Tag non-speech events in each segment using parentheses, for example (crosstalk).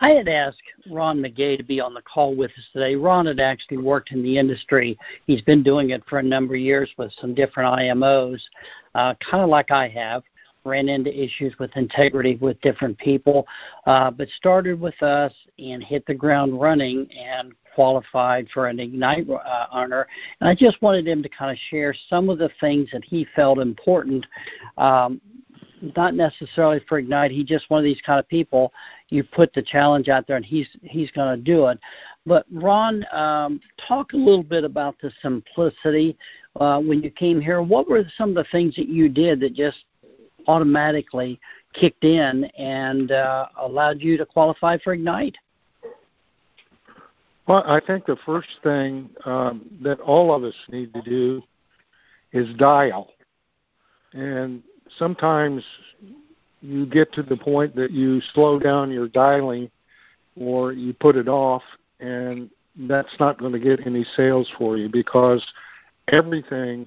I had asked Ron McGay to be on the call with us today. Ron had actually worked in the industry. He's been doing it for a number of years with some different IMOs, uh, kind of like I have. Ran into issues with integrity with different people, uh, but started with us and hit the ground running and qualified for an Ignite uh, honor. And I just wanted him to kind of share some of the things that he felt important um, not necessarily for Ignite. He's just one of these kind of people. You put the challenge out there, and he's he's going to do it. But Ron, um, talk a little bit about the simplicity uh, when you came here. What were some of the things that you did that just automatically kicked in and uh, allowed you to qualify for Ignite? Well, I think the first thing um, that all of us need to do is dial. And sometimes you get to the point that you slow down your dialing or you put it off and that's not going to get any sales for you because everything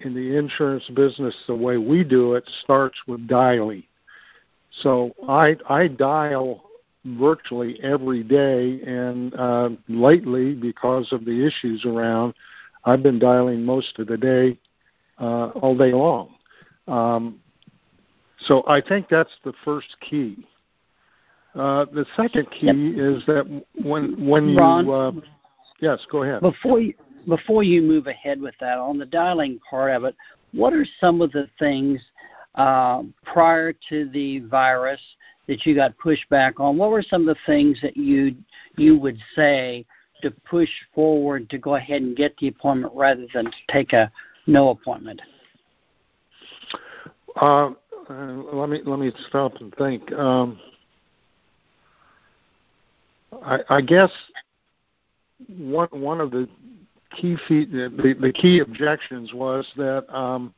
in the insurance business the way we do it starts with dialing. So i i dial virtually every day and uh lately because of the issues around i've been dialing most of the day uh all day long um, so I think that's the first key. Uh, the second key yep. is that when when you uh, yes, go ahead. Before you before you move ahead with that on the dialing part of it, what are some of the things uh, prior to the virus that you got pushback on? What were some of the things that you you would say to push forward to go ahead and get the appointment rather than to take a no appointment? Uh, let me let me stop and think. Um, I, I guess one one of the key feet, the, the key objections was that um,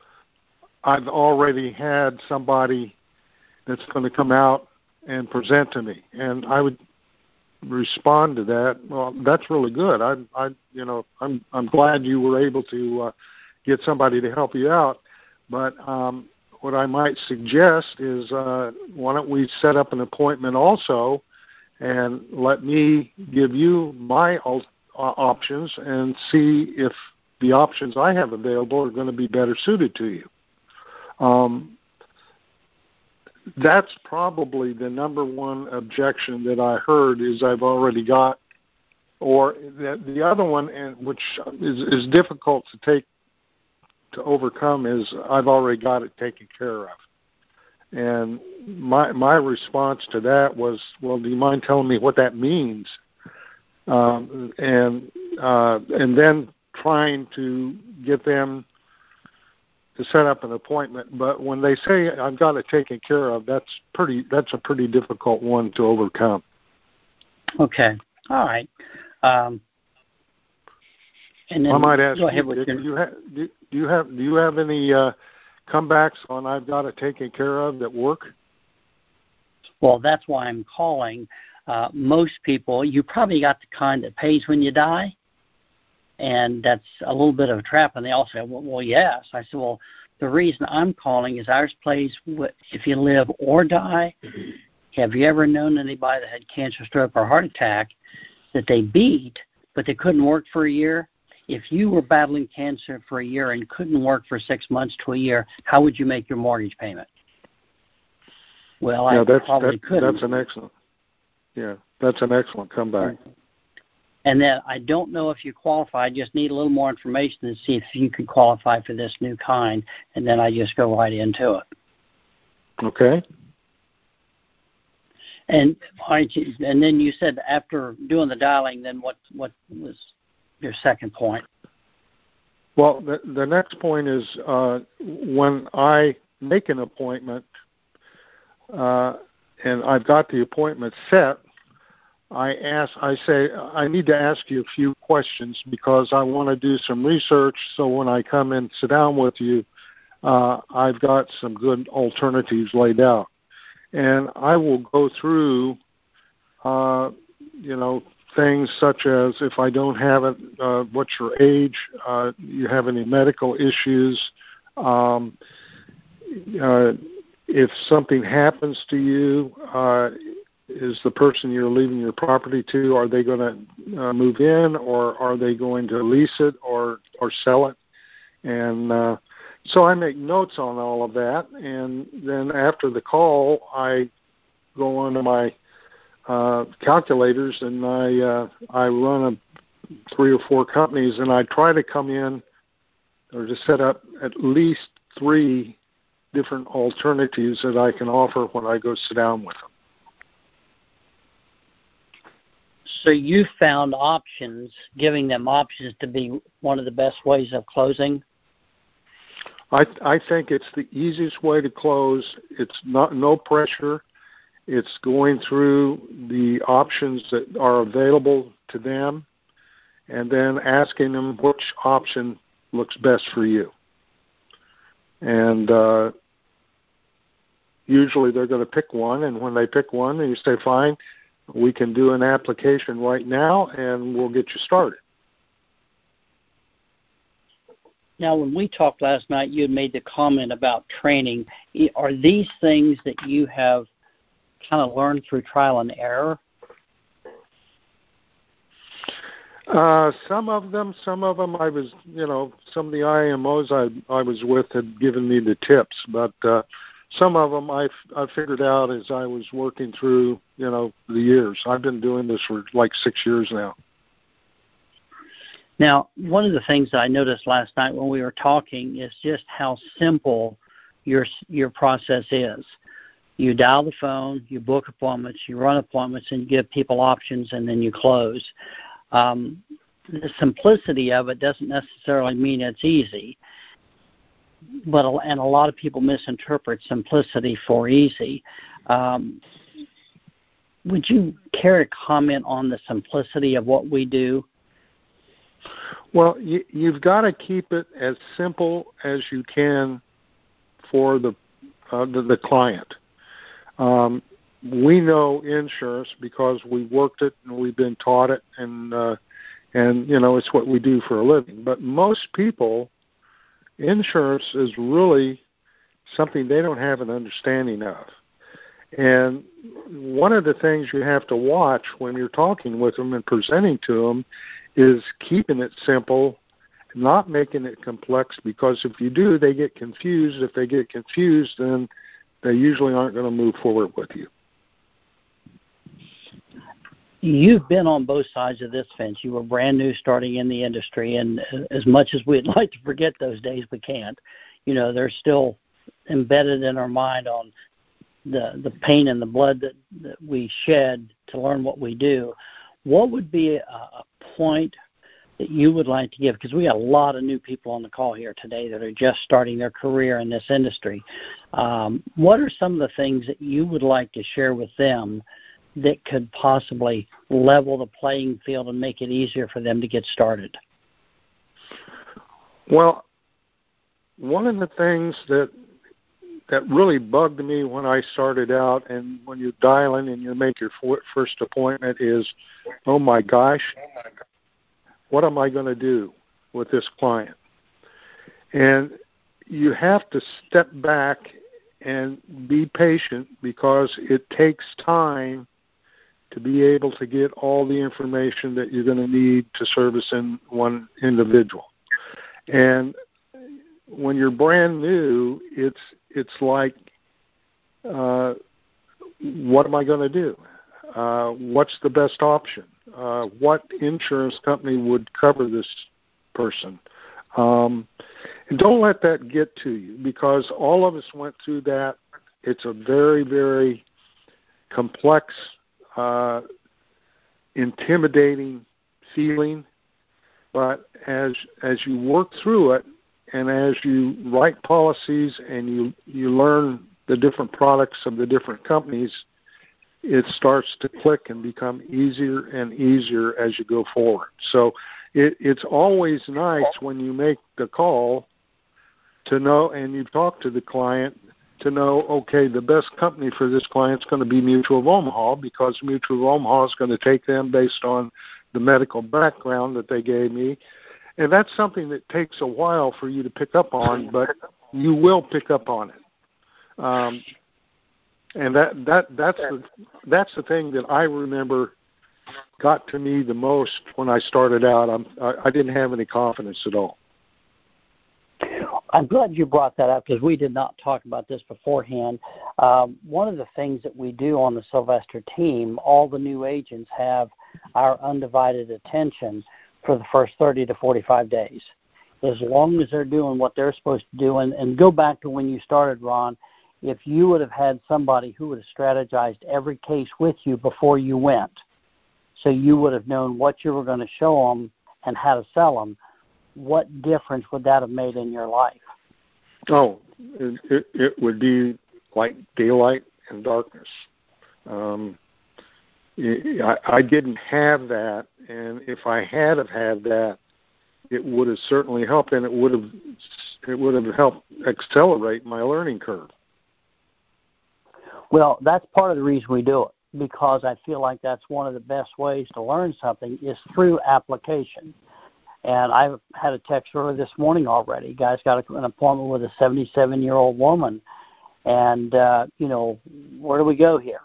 I've already had somebody that's going to come out and present to me, and I would respond to that. Well, that's really good. I, I, you know, I'm I'm glad you were able to uh, get somebody to help you out, but um, what I might suggest is uh, why don't we set up an appointment also and let me give you my uh, options and see if the options I have available are going to be better suited to you. Um, that's probably the number one objection that I heard is I've already got, or the, the other one, and which is, is difficult to take to overcome is I've already got it taken care of. And my my response to that was, well, do you mind telling me what that means? Um, and uh, and then trying to get them to set up an appointment. But when they say I've got it taken care of, that's pretty that's a pretty difficult one to overcome. Okay. All right. Um, and then I might ask go ahead you, with do, you have, do, do you have do you have any uh, comebacks on I've got it taken care of that work? Well, that's why I'm calling. Uh, most people, you probably got the kind that pays when you die, and that's a little bit of a trap. And they all say, "Well, well yes." I said, "Well, the reason I'm calling is ours plays if you live or die." Have you ever known anybody that had cancer, stroke, or heart attack that they beat, but they couldn't work for a year? If you were battling cancer for a year and couldn't work for six months to a year, how would you make your mortgage payment? Well, yeah, I that's, probably that, couldn't. That's an excellent. Yeah, that's an excellent comeback. Mm-hmm. And then I don't know if you qualify. I just need a little more information to see if you could qualify for this new kind, and then I just go right into it. Okay. And and then you said after doing the dialing, then what what was your second point? Well, the, the next point is uh, when I make an appointment uh, and I've got the appointment set, I ask, I say, I need to ask you a few questions because I want to do some research. So when I come and sit down with you, uh, I've got some good alternatives laid out, and I will go through, uh, you know, things such as if I don't have it, uh, what's your age? Uh, you have any medical issues? Um, uh, if something happens to you, uh, is the person you're leaving your property to are they going to uh, move in or are they going to lease it or or sell it and uh, so I make notes on all of that and then after the call I go onto my uh, calculators and I uh, I run a three or four companies and I try to come in or to set up at least three different alternatives that I can offer when I go sit down with them. So you found options, giving them options to be one of the best ways of closing. I I think it's the easiest way to close. It's not no pressure. It's going through the options that are available to them, and then asking them which option looks best for you. And uh, usually they're going to pick one, and when they pick one, you say, "Fine, we can do an application right now and we'll get you started. Now, when we talked last night, you had made the comment about training. Are these things that you have kind of learned through trial and error? Uh, some of them, some of them, I was, you know, some of the IMOs I I was with had given me the tips, but uh, some of them I I figured out as I was working through you know the years. I've been doing this for like six years now. Now, one of the things that I noticed last night when we were talking is just how simple your your process is. You dial the phone, you book appointments, you run appointments, and you give people options, and then you close. Um, the simplicity of it doesn't necessarily mean it's easy but and a lot of people misinterpret simplicity for easy. Um, would you care to comment on the simplicity of what we do? Well, you, you've got to keep it as simple as you can for the uh, the, the client. Um, we know insurance because we worked it and we've been taught it, and uh, and you know it's what we do for a living. But most people insurance is really something they don't have an understanding of. And one of the things you have to watch when you're talking with them and presenting to them is keeping it simple, not making it complex, because if you do, they get confused. If they get confused, then they usually aren't going to move forward with you you've been on both sides of this fence. You were brand new starting in the industry, and as much as we'd (laughs) like to forget those days, we can't. You know, they're still embedded in our mind on the the pain and the blood that, that we shed to learn what we do. What would be a, a point that you would like to give? Because we got a lot of new people on the call here today that are just starting their career in this industry. Um, what are some of the things that you would like to share with them? that could possibly level the playing field and make it easier for them to get started? Well, one of the things that that really bugged me when I started out, and when you dial in and you make your first appointment, is, oh my gosh, what am I going to do with this client? And you have to step back and be patient because it takes time to be able to get all the information that you're going to need to service in one individual. And when you're brand new, it's it's like, uh, what am I going to do? Uh, what's the best option? Uh, what insurance company would cover this person? Um, and don't let that get to you because all of us went through that. It's a very, very complex uh, intimidating feeling, but as as you work through it and as you write policies and you you learn the different products of the different companies, it starts to click and become easier and easier as you go forward. So it, it's always nice when you make the call to know and you talk to the client to know, okay, the best company for this client is going to be Mutual of Omaha because Mutual of Omaha is going to take them based on the medical background that they gave me. And that's something that takes a while for you to pick up on, but you will pick up on it. Um, and that that that's the that's the thing that I remember got to me the most when I started out. I'm, I, I didn't have any confidence at all. I'm glad you brought that up because we did not talk about this beforehand. Um, one of the things that we do on the Sylvester team, all the new agents have our undivided attention for the first 30 to 45 days. As long as they're doing what they're supposed to do, and, and go back to when you started, Ron, if you would have had somebody who would have strategized every case with you before you went, so you would have known what you were going to show them and how to sell them, what difference would that have made in your life? Oh, it, it, it would be like daylight and darkness. Um, I, I didn't have that, and if I had have had that, it would have certainly helped, and it would have it would have helped accelerate my learning curve. Well, that's part of the reason we do it because I feel like that's one of the best ways to learn something is through application. And I've had a text earlier this morning already. Guys got an appointment with a 77 year old woman, and uh, you know where do we go here?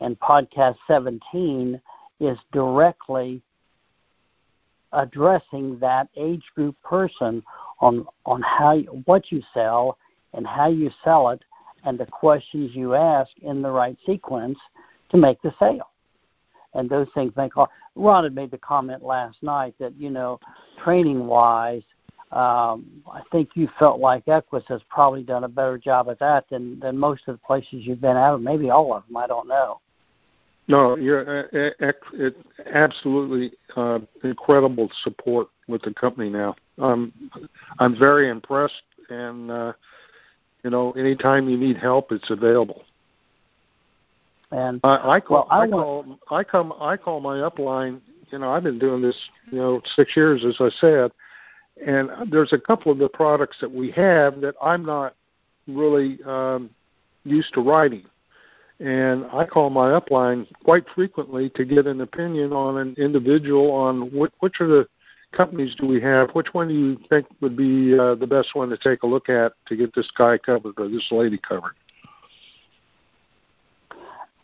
And podcast 17 is directly addressing that age group person on on how what you sell and how you sell it and the questions you ask in the right sequence to make the sale. And those things make all. Ron had made the comment last night that you know, training wise, um, I think you felt like Equus has probably done a better job at that than than most of the places you've been at, or maybe all of them. I don't know. No, you're uh, it, absolutely uh, incredible support with the company now. Um, I'm very impressed, and uh, you know, anytime you need help, it's available. And I, I call, well, I, I call, I come, I call my upline. You know, I've been doing this, you know, six years, as I said, and there's a couple of the products that we have that I'm not really um, used to writing, and I call my upline quite frequently to get an opinion on an individual on which, which are the companies do we have? Which one do you think would be uh, the best one to take a look at to get this guy covered or this lady covered?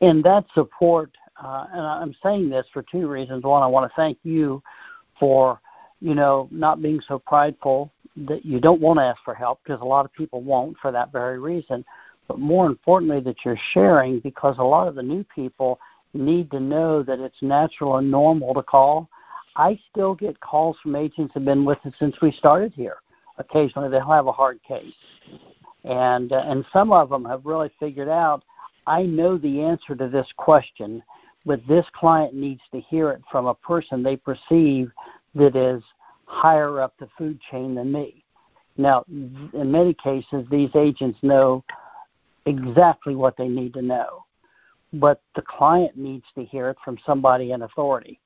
In that support, uh, and I'm saying this for two reasons. One, I want to thank you for, you know, not being so prideful that you don't want to ask for help because a lot of people won't for that very reason. But more importantly, that you're sharing because a lot of the new people need to know that it's natural and normal to call I still get calls from agents who've been with us since we started here. Occasionally, they'll have a hard case, and uh, and some of them have really figured out. I know the answer to this question, but this client needs to hear it from a person they perceive that is higher up the food chain than me. Now, in many cases, these agents know exactly what they need to know, but the client needs to hear it from somebody in authority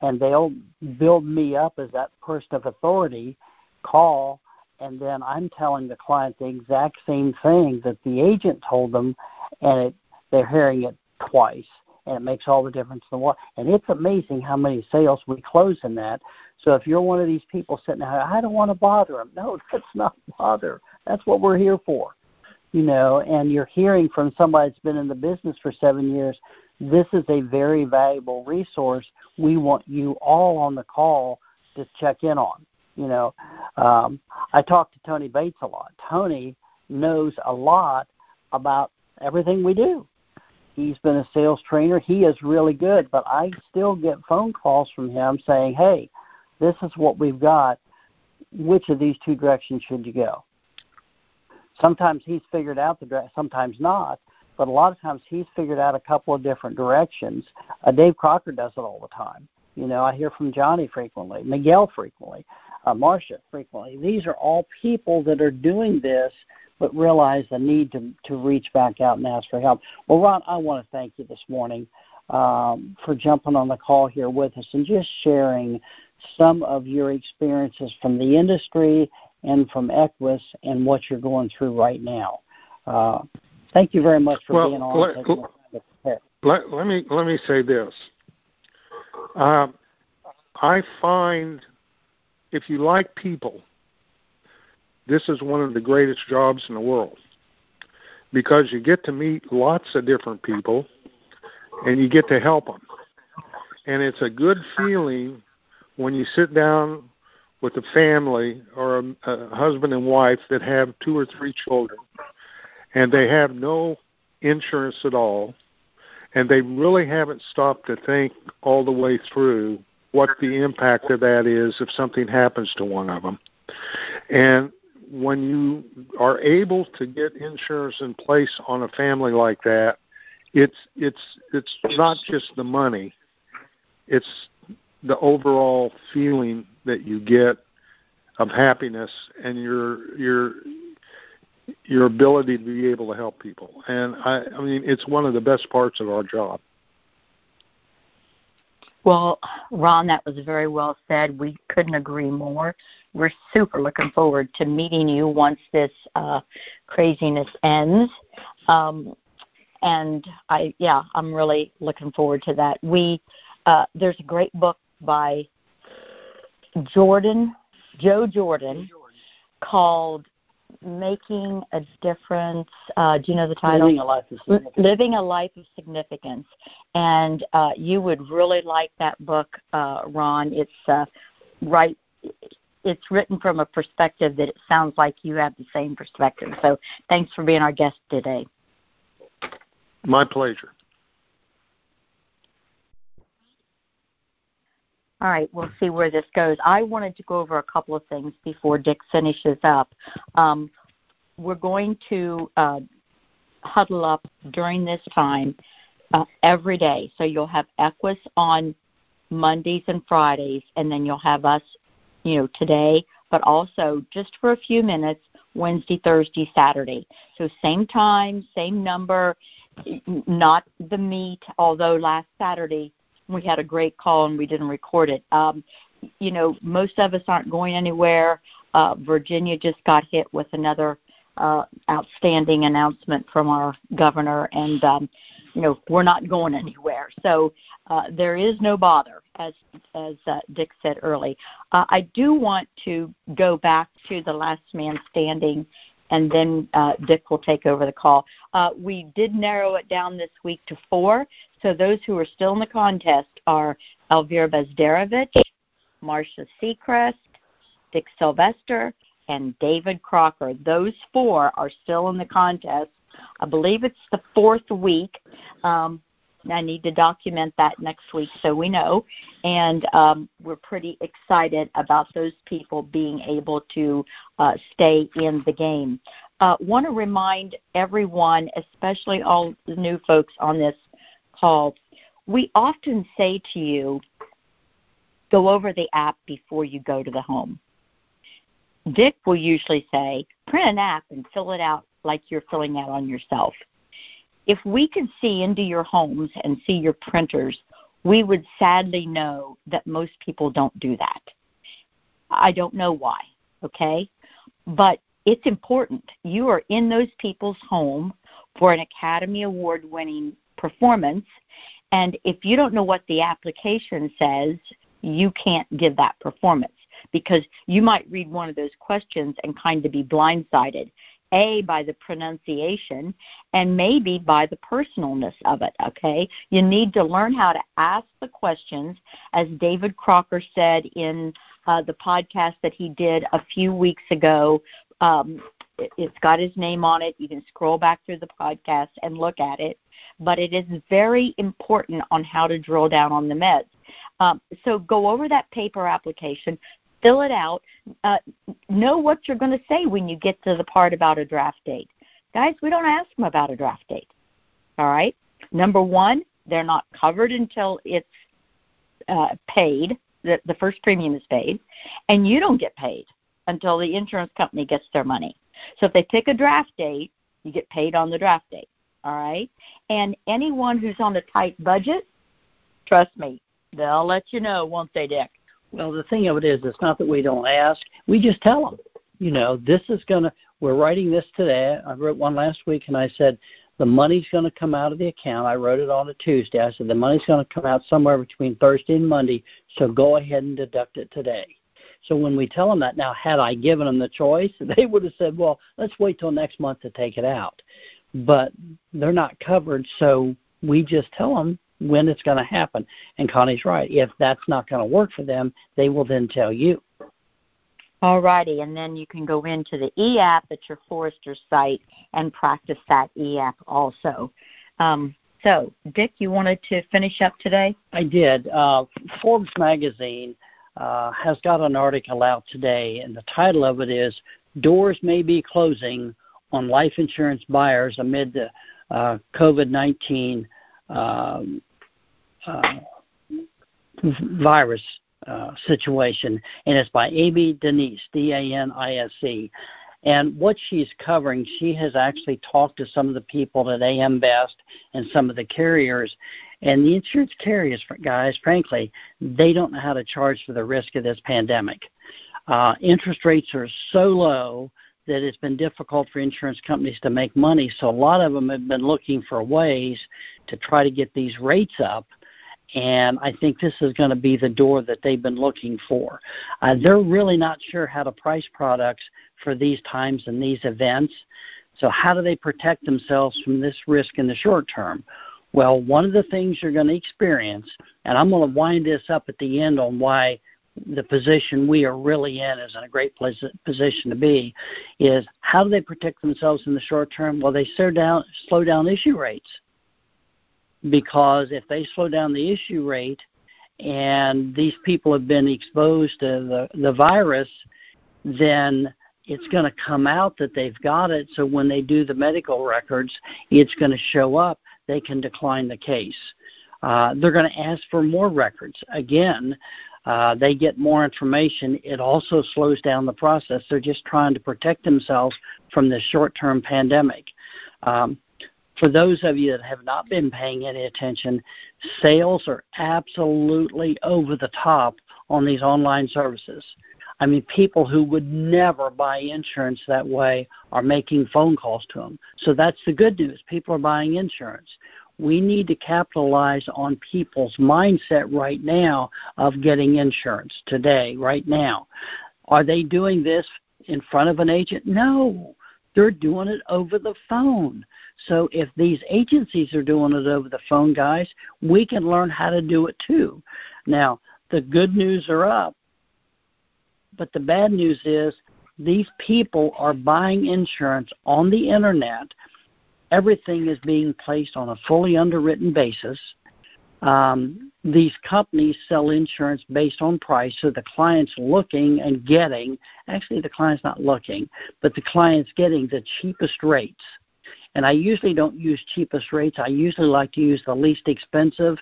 and they'll build me up as that person of authority call and then I'm telling the client the exact same thing that the agent told them and it, they're hearing it twice and it makes all the difference in the world. And it's amazing how many sales we close in that. So if you're one of these people sitting there, I don't want to bother them. No, (laughs) that's not bother. That's what we're here for. You know, and you're hearing from somebody that's been in the business for seven years this is a very valuable resource. We want you all on the call to check in on. You know, um, I talk to Tony Bates a lot. Tony knows a lot about everything we do. He's been a sales trainer. He is really good, but I still get phone calls from him saying, "Hey, this is what we've got. Which of these two directions should you go?" Sometimes he's figured out the direction, sometimes not but a lot of times he's figured out a couple of different directions. Uh, Dave Crocker does it all the time. You know, I hear from Johnny frequently, Miguel frequently, uh, Marcia frequently. These are all people that are doing this, but realize the need to to reach back out and ask for help. Well, Ron, I want to thank you this morning um, for jumping on the call here with us and just sharing some of your experiences from the industry and from Equus and what you're going through right now. Uh, Thank you very much for well, being on. Let, let, let, me let me say this. Um, I find if you like people, this is one of the greatest jobs in the world because you get to meet lots of different people and you get to help them. And it's a good feeling when you sit down with a family or a, a husband and wife that have two or three children and they have no insurance at all and they really haven't stopped to think all the way through what the impact of that is if something happens to one of them. And when you are able to get insurance in place on a family like that, it's it's it's not just the money; it's the overall feeling that you get of happiness and your your your ability to be able to help people. And I, I mean, it's one of the best parts of our job. Well, Ron, that was very well said. We couldn't agree more. We're super looking forward to meeting you once this uh, craziness ends. Um, and I, yeah, I'm really looking forward to that. We, uh, there's a great book by Jordan, Joe Jordan, called making a difference. Uh, do you know the title? Living a life of significance. Living a life of significance, and uh, you would really like that book, uh, Ron. It's uh, right. It's written from a perspective that it sounds like you have the same perspective. So, thanks for being our guest today. My pleasure. All right, we'll see where this goes. I wanted to go over a couple of things before Dick finishes up. Um, we're going to uh, huddle up during this time uh, every day. So you'll have Equus on Mondays and Fridays, and then you'll have us, you know, today, but also just for a few minutes Wednesday, Thursday, Saturday. So same time, same number, not the meet, although last Saturday we had a great call and we didn't record it. Um, you know, most of us aren't going anywhere. Uh, Virginia just got hit with another uh, outstanding announcement from our governor, and um, you know we're not going anywhere. So uh, there is no bother, as as uh, Dick said early. Uh, I do want to go back to the last man standing and then uh, Dick will take over the call. Uh, we did narrow it down this week to four, so those who are still in the contest are Elvira Bezdarovich, Marcia Seacrest, Dick Sylvester, and David Crocker. Those four are still in the contest. I believe it's the fourth week. Um, I need to document that next week so we know. And um, we're pretty excited about those people being able to uh, stay in the game. Uh, Want to remind everyone, especially all the new folks on this call, we often say to you, go over the app before you go to the home. Dick will usually say, print an app and fill it out like you're filling out on yourself. If we could see into your homes and see your printers, we would sadly know that most people don't do that. I don't know why, okay? But it's important. You are in those people's home for an Academy Award winning performance. And if you don't know what the application says, you can't give that performance because you might read one of those questions and kind of be blindsided. A, by the pronunciation, and maybe by the personalness of it, okay? You need to learn how to ask the questions, as David Crocker said in uh, the podcast that he did a few weeks ago. Um, it, it's got his name on it. You can scroll back through the podcast and look at it. But it is very important on how to drill down on the meds. Um, so go over that paper application, fill it out. Uh, know what you're going to say when you get to the part about a draft date. Guys, we don't ask them about a draft date. All right? Number one, they're not covered until it's uh, paid, the, the first premium is paid, and you don't get paid until the insurance company gets their money. So if they pick a draft date, you get paid on the draft date. All right? And anyone who's on a tight budget, trust me, they'll let you know, won't they, Dick? Well, the thing of it is, it's not that we don't ask. We just tell them, you know, this is going to, we're writing this today. I wrote one last week and I said, the money's going to come out of the account. I wrote it on a Tuesday. I said, the money's going to come out somewhere between Thursday and Monday, so go ahead and deduct it today. So when we tell them that, now, had I given them the choice, (laughs) they would have said, well, let's wait till next month to take it out. but they're not covered. So we just tell them when it's going to happen. And Connie's right. If that's not going to work for them, they will then tell you. All righty, and then you can go into the e-app at your Forester site and practice that e-app also. Um, so, Dick, you wanted to finish up today? I did. Uh, Forbes magazine uh, has got an article out today, and the title of it is "Doors May Be Closing on Life Insurance Buyers Amid the uh, COVID-19 um, uh, Virus uh, situation, and it's by Amy Danise, D-A-N-I-S-E. And what she's covering, she has actually talked to some of the people at AM Best and some of the carriers. And the insurance carriers, guys, frankly, they don't know how to charge for the risk of this pandemic. Uh, interest rates are so low that it's been difficult for insurance companies to make money. So a lot of them have been looking for ways to try to get these rates up and I think this is going to be the door that they've been looking for. Uh, they're really not sure how to price products for these times and these events. So, how do they protect themselves from this risk in the short term? Well, one of the things you're going to experience, and I'm going to wind this up at the end on why the position we are really in is in a great place, position to be, is how do they protect themselves in the short term? Well, they slow down, slow down issue rates because if they slow down the issue rate and these people have been exposed to the, the virus, then it's going to come out that they've got it. So when they do the medical records, it's going to show up. They can decline the case. Uh, they're going to ask for more records. Again, uh, they get more information. It also slows down the process. They're just trying to protect themselves from this short term pandemic. Um, for those of you that have not been paying any attention, sales are absolutely over the top on these online services. I mean, people who would never buy insurance that way are making phone calls to them. So that's the good news. People are buying insurance. We need to capitalize on people's mindset right now of getting insurance today, right now. Are they doing this in front of an agent? No. They're doing it over the phone. So if these agencies are doing it over the phone, guys, we can learn how to do it too. Now, the good news are up, but the bad news is these people are buying insurance on the internet. Everything is being placed on a fully underwritten basis. Um, these companies sell insurance based on price, so the client's looking and getting, actually, the client's not looking, but the client's getting the cheapest rates. And I usually don't use cheapest rates. I usually like to use the least expensive.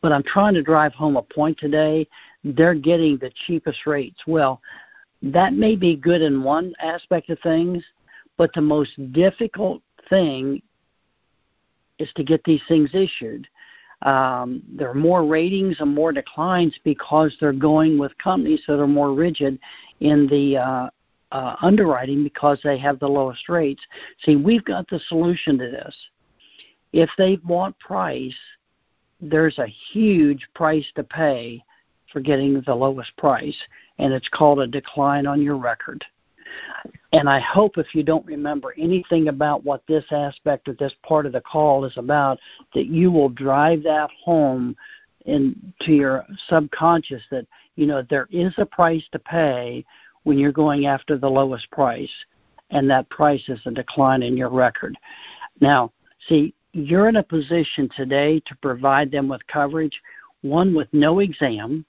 But I'm trying to drive home a point today. They're getting the cheapest rates. Well, that may be good in one aspect of things, but the most difficult thing is to get these things issued. Um, there are more ratings and more declines because they're going with companies that are more rigid in the uh, uh, underwriting because they have the lowest rates. See, we've got the solution to this. If they want price, there's a huge price to pay for getting the lowest price, and it's called a decline on your record. And I hope if you don't remember anything about what this aspect of this part of the call is about, that you will drive that home into your subconscious that, you know, there is a price to pay when you're going after the lowest price, and that price is a decline in your record. Now, see, you're in a position today to provide them with coverage, one with no exam.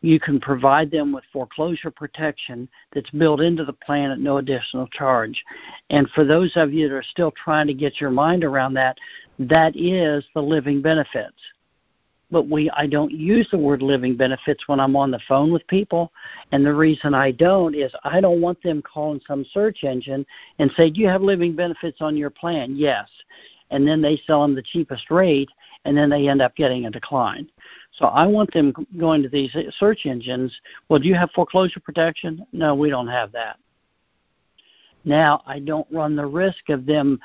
You can provide them with foreclosure protection that's built into the plan at no additional charge. And for those of you that are still trying to get your mind around that, that is the living benefits but we I don't use the word living benefits when I'm on the phone with people. And the reason I don't is I don't want them calling some search engine and say, "Do you have living benefits on your plan?" Yes. And then they sell them the cheapest rate and then they end up getting a decline. So I want them going to these search engines, "Well, do you have foreclosure protection?" No, we don't have that. Now, I don't run the risk of them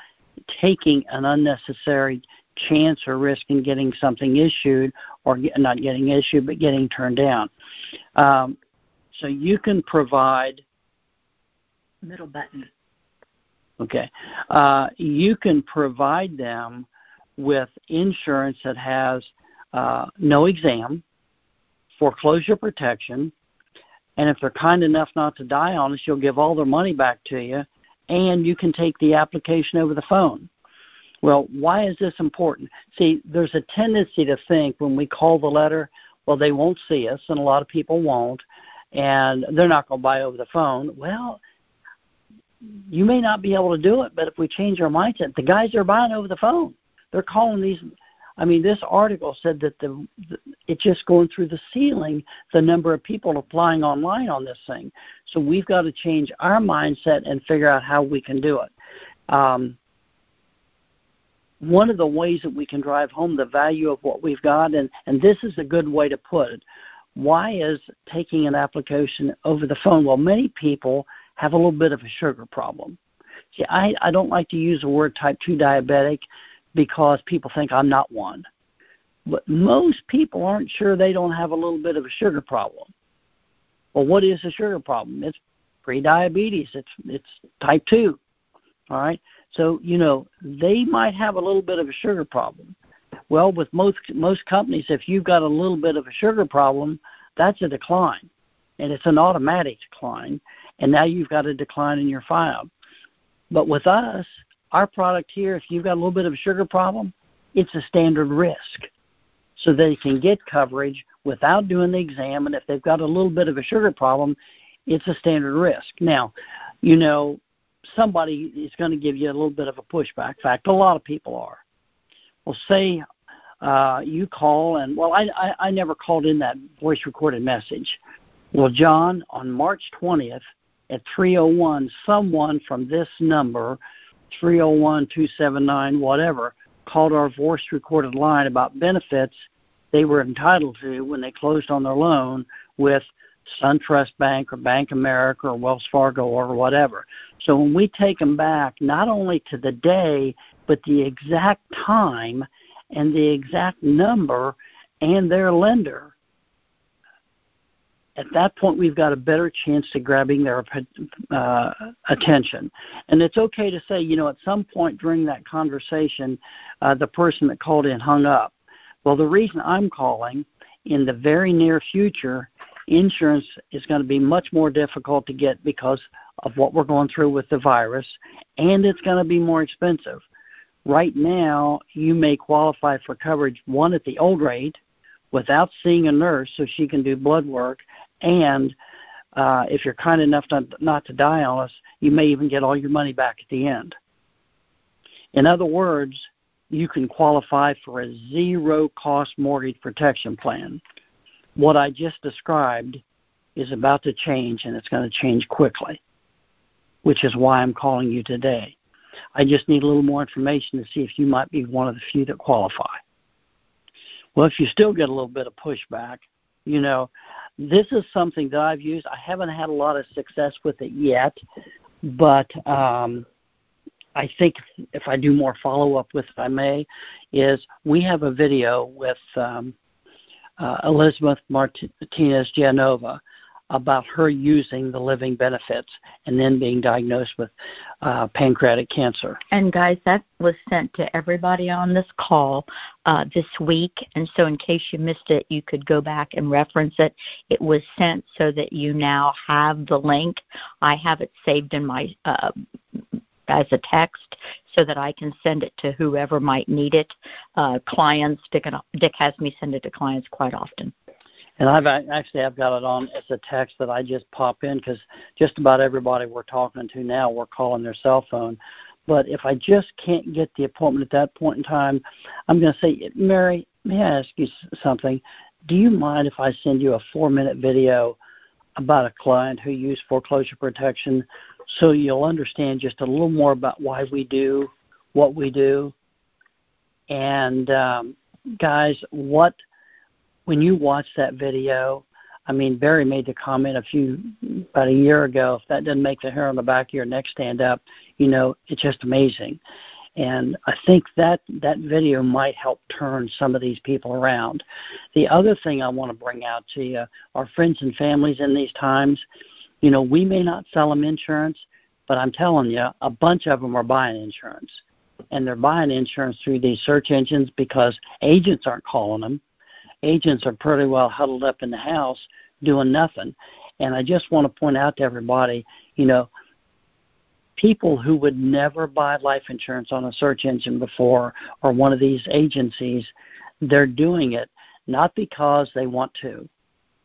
taking an unnecessary chance or risk in getting something issued or get, not getting issued but getting turned down. Um, so you can provide middle button. Okay. Uh, you can provide them with insurance that has uh, no exam, foreclosure protection, and if they're kind enough not to die on us, you'll give all their money back to you, and you can take the application over the phone. Well, why is this important? See, there's a tendency to think when we call the letter, well, they won't see us, and a lot of people won't, and they're not going to buy over the phone. Well, you may not be able to do it, but if we change our mindset, the guys are buying over the phone. They're calling these. I mean, this article said that the, the it's just going through the ceiling the number of people applying online on this thing. So we've got to change our mindset and figure out how we can do it. Um, one of the ways that we can drive home the value of what we've got, and, and this is a good way to put it. Why is taking an application over the phone? Well, many people have a little bit of a sugar problem. See, I, I don't like to use the word type 2 diabetic because people think I'm not one. But most people aren't sure they don't have a little bit of a sugar problem. Well, what is a sugar problem? It's pre-diabetes. It's it's type 2. All right? So, you know, they might have a little bit of a sugar problem. Well, with most most companies if you've got a little bit of a sugar problem, that's a decline. And it's an automatic decline, and now you've got a decline in your file. But with us, our product here, if you've got a little bit of a sugar problem, it's a standard risk. So they can get coverage without doing the exam, and if they've got a little bit of a sugar problem, it's a standard risk. Now, you know, somebody is going to give you a little bit of a pushback. In fact, a lot of people are. Well, say uh, you call, and well, I, I, I never called in that voice recorded message. Well, John, on March 20th at 301, someone from this number 301 279, whatever, called our voice recorded line about benefits they were entitled to when they closed on their loan with SunTrust Bank or Bank America or Wells Fargo or whatever. So when we take them back, not only to the day, but the exact time and the exact number and their lender, at that point we've got a better chance to grabbing their uh, attention. And it's okay to say, you know, at some point during that conversation, uh, the person that called in hung up. Well, the reason I'm calling in the very near future, insurance is going to be much more difficult to get because of what we're going through with the virus, and it's going to be more expensive. Right now, you may qualify for coverage one at the old rate without seeing a nurse so she can do blood work and uh, if you're kind enough to, not to die on us, you may even get all your money back at the end. In other words, you can qualify for a zero cost mortgage protection plan. What I just described is about to change and it's going to change quickly, which is why I'm calling you today. I just need a little more information to see if you might be one of the few that qualify. Well, if you still get a little bit of pushback, you know, this is something that I've used. I haven't had a lot of success with it yet, but um, I think if I do more follow up with, if I may, is we have a video with um, uh, Elizabeth Martinez Genova about her using the living benefits and then being diagnosed with uh, pancreatic cancer. And guys, that was sent to everybody on this call uh, this week. And so, in case you missed it, you could go back and reference it. It was sent so that you now have the link. I have it saved in my uh, as a text so that I can send it to whoever might need it. Uh, clients, Dick, Dick has me send it to clients quite often. And I've actually I've got it on as a text that I just pop in because just about everybody we're talking to now we're calling their cell phone. But if I just can't get the appointment at that point in time, I'm going to say, Mary, may I ask you something? Do you mind if I send you a four minute video about a client who used foreclosure protection so you'll understand just a little more about why we do what we do? And um, guys, what when you watch that video, I mean, Barry made the comment a few about a year ago. If that doesn't make the hair on the back of your neck stand up, you know, it's just amazing. And I think that that video might help turn some of these people around. The other thing I want to bring out to you, our friends and families in these times, you know, we may not sell them insurance, But I'm telling you, a bunch of them are buying insurance. And they're buying insurance through these search engines because agents aren't calling them. Agents are pretty well huddled up in the house doing nothing. And I just want to point out to everybody, you know, people who would never buy life insurance on a search engine before or one of these agencies, they're doing it not because they want to,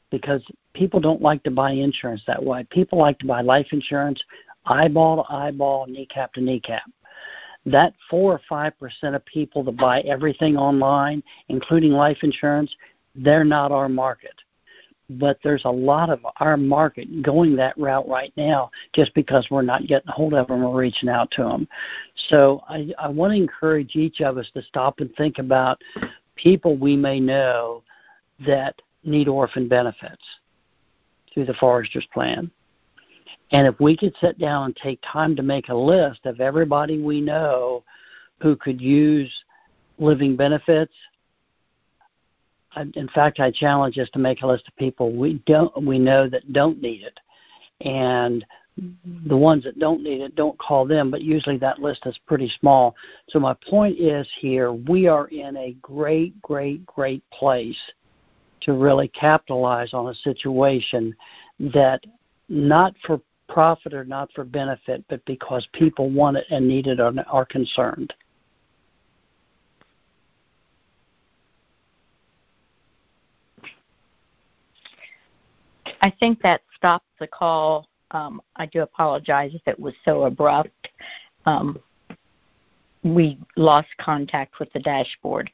because people don't like to buy insurance that way. People like to buy life insurance eyeball to eyeball, kneecap to kneecap. That four or five percent of people that buy everything online, including life insurance, they're not our market but there's a lot of our market going that route right now just because we're not getting a hold of them or reaching out to them. So I, I want to encourage each of us to stop and think about people we may know that need orphan benefits through the Forester's Plan. And if we could sit down and take time to make a list of everybody we know who could use living benefits in fact, I challenge us to make a list of people we don't we know that don't need it, and the ones that don't need it don't call them. But usually that list is pretty small. So my point is here we are in a great, great, great place to really capitalize on a situation that not for profit or not for benefit, but because people want it and need it are concerned. I think that stopped the call. Um, I do apologize if it was so abrupt. Um, we lost contact with the dashboard.